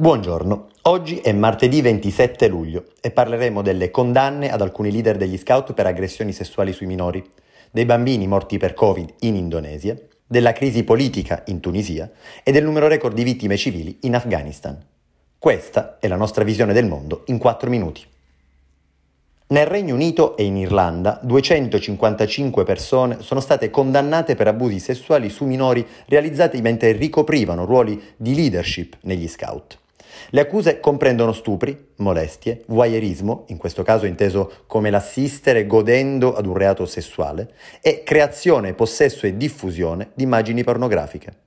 Buongiorno, oggi è martedì 27 luglio e parleremo delle condanne ad alcuni leader degli scout per aggressioni sessuali sui minori, dei bambini morti per Covid in Indonesia, della crisi politica in Tunisia e del numero record di vittime civili in Afghanistan. Questa è la nostra visione del mondo in 4 minuti. Nel Regno Unito e in Irlanda 255 persone sono state condannate per abusi sessuali su minori realizzati mentre ricoprivano ruoli di leadership negli scout. Le accuse comprendono stupri, molestie, voyeurismo, in questo caso inteso come l'assistere godendo ad un reato sessuale, e creazione, possesso e diffusione di immagini pornografiche.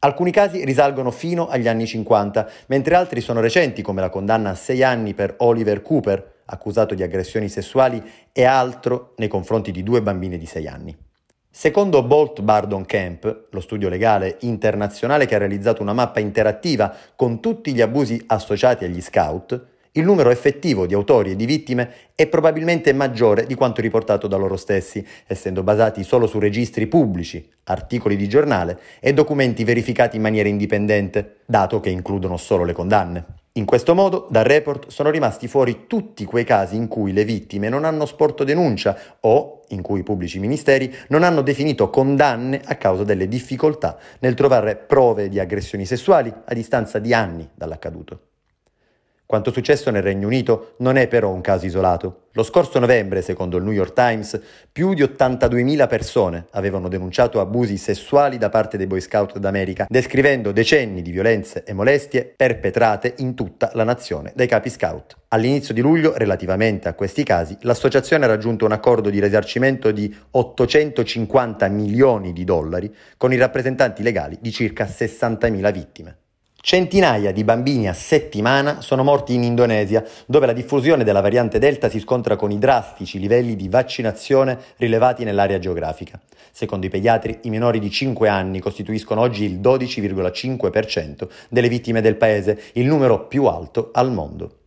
Alcuni casi risalgono fino agli anni 50, mentre altri sono recenti, come la condanna a sei anni per Oliver Cooper, accusato di aggressioni sessuali, e altro nei confronti di due bambine di sei anni. Secondo Bolt Bardon Camp, lo studio legale internazionale che ha realizzato una mappa interattiva con tutti gli abusi associati agli scout, il numero effettivo di autori e di vittime è probabilmente maggiore di quanto riportato da loro stessi, essendo basati solo su registri pubblici, articoli di giornale e documenti verificati in maniera indipendente, dato che includono solo le condanne. In questo modo, dal report sono rimasti fuori tutti quei casi in cui le vittime non hanno sporto denuncia o in cui i pubblici ministeri non hanno definito condanne a causa delle difficoltà nel trovare prove di aggressioni sessuali a distanza di anni dall'accaduto. Quanto successo nel Regno Unito non è però un caso isolato. Lo scorso novembre, secondo il New York Times, più di 82.000 persone avevano denunciato abusi sessuali da parte dei Boy Scout d'America, descrivendo decenni di violenze e molestie perpetrate in tutta la nazione dai capi scout. All'inizio di luglio, relativamente a questi casi, l'associazione ha raggiunto un accordo di risarcimento di 850 milioni di dollari con i rappresentanti legali di circa 60.000 vittime. Centinaia di bambini a settimana sono morti in Indonesia, dove la diffusione della variante Delta si scontra con i drastici livelli di vaccinazione rilevati nell'area geografica. Secondo i pediatri, i minori di 5 anni costituiscono oggi il 12,5% delle vittime del paese, il numero più alto al mondo.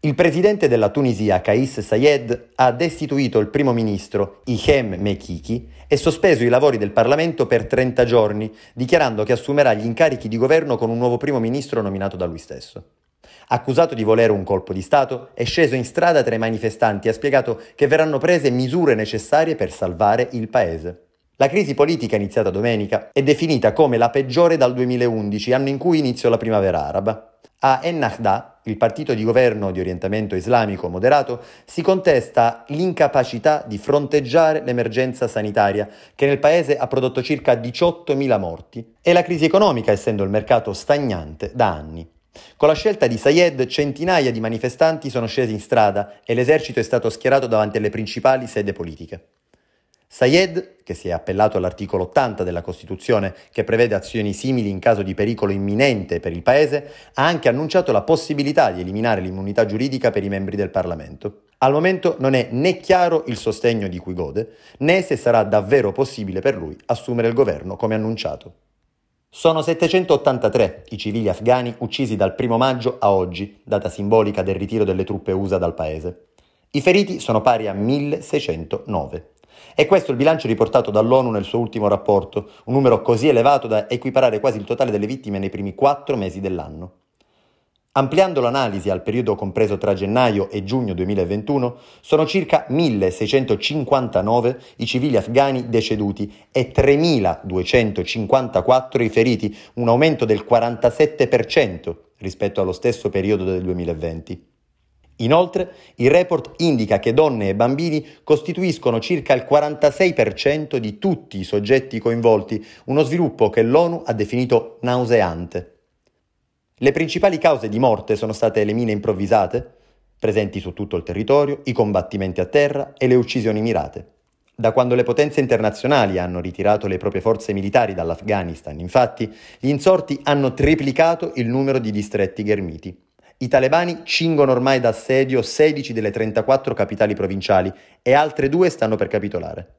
Il presidente della Tunisia, Kais Sayed, ha destituito il primo ministro, Ihem Mekiki, e sospeso i lavori del Parlamento per 30 giorni, dichiarando che assumerà gli incarichi di governo con un nuovo primo ministro nominato da lui stesso. Accusato di volere un colpo di Stato, è sceso in strada tra i manifestanti e ha spiegato che verranno prese misure necessarie per salvare il paese. La crisi politica iniziata domenica è definita come la peggiore dal 2011, anno in cui iniziò la primavera araba. A Ennahda, il partito di governo di orientamento islamico moderato, si contesta l'incapacità di fronteggiare l'emergenza sanitaria che nel paese ha prodotto circa 18.000 morti e la crisi economica essendo il mercato stagnante da anni. Con la scelta di Sayed centinaia di manifestanti sono scesi in strada e l'esercito è stato schierato davanti alle principali sede politiche. Sayed, che si è appellato all'articolo 80 della Costituzione che prevede azioni simili in caso di pericolo imminente per il Paese, ha anche annunciato la possibilità di eliminare l'immunità giuridica per i membri del Parlamento. Al momento non è né chiaro il sostegno di cui gode, né se sarà davvero possibile per lui assumere il governo come annunciato. Sono 783 i civili afghani uccisi dal 1 maggio a oggi, data simbolica del ritiro delle truppe USA dal paese. I feriti sono pari a 1609. E questo è il bilancio riportato dall'ONU nel suo ultimo rapporto, un numero così elevato da equiparare quasi il totale delle vittime nei primi quattro mesi dell'anno. Ampliando l'analisi al periodo compreso tra gennaio e giugno 2021, sono circa 1659 i civili afghani deceduti e 3254 i feriti, un aumento del 47% rispetto allo stesso periodo del 2020. Inoltre, il report indica che donne e bambini costituiscono circa il 46% di tutti i soggetti coinvolti, uno sviluppo che l'ONU ha definito nauseante. Le principali cause di morte sono state le mine improvvisate, presenti su tutto il territorio, i combattimenti a terra e le uccisioni mirate. Da quando le potenze internazionali hanno ritirato le proprie forze militari dall'Afghanistan, infatti, gli insorti hanno triplicato il numero di distretti ghermiti. I talebani cingono ormai d'assedio 16 delle 34 capitali provinciali e altre due stanno per capitolare.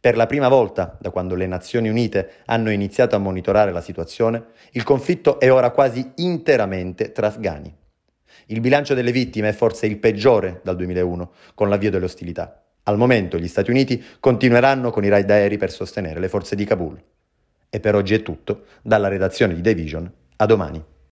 Per la prima volta, da quando le Nazioni Unite hanno iniziato a monitorare la situazione, il conflitto è ora quasi interamente tra afghani. Il bilancio delle vittime è forse il peggiore dal 2001, con l'avvio delle ostilità. Al momento gli Stati Uniti continueranno con i raid aerei per sostenere le forze di Kabul. E per oggi è tutto, dalla redazione di Division. A domani.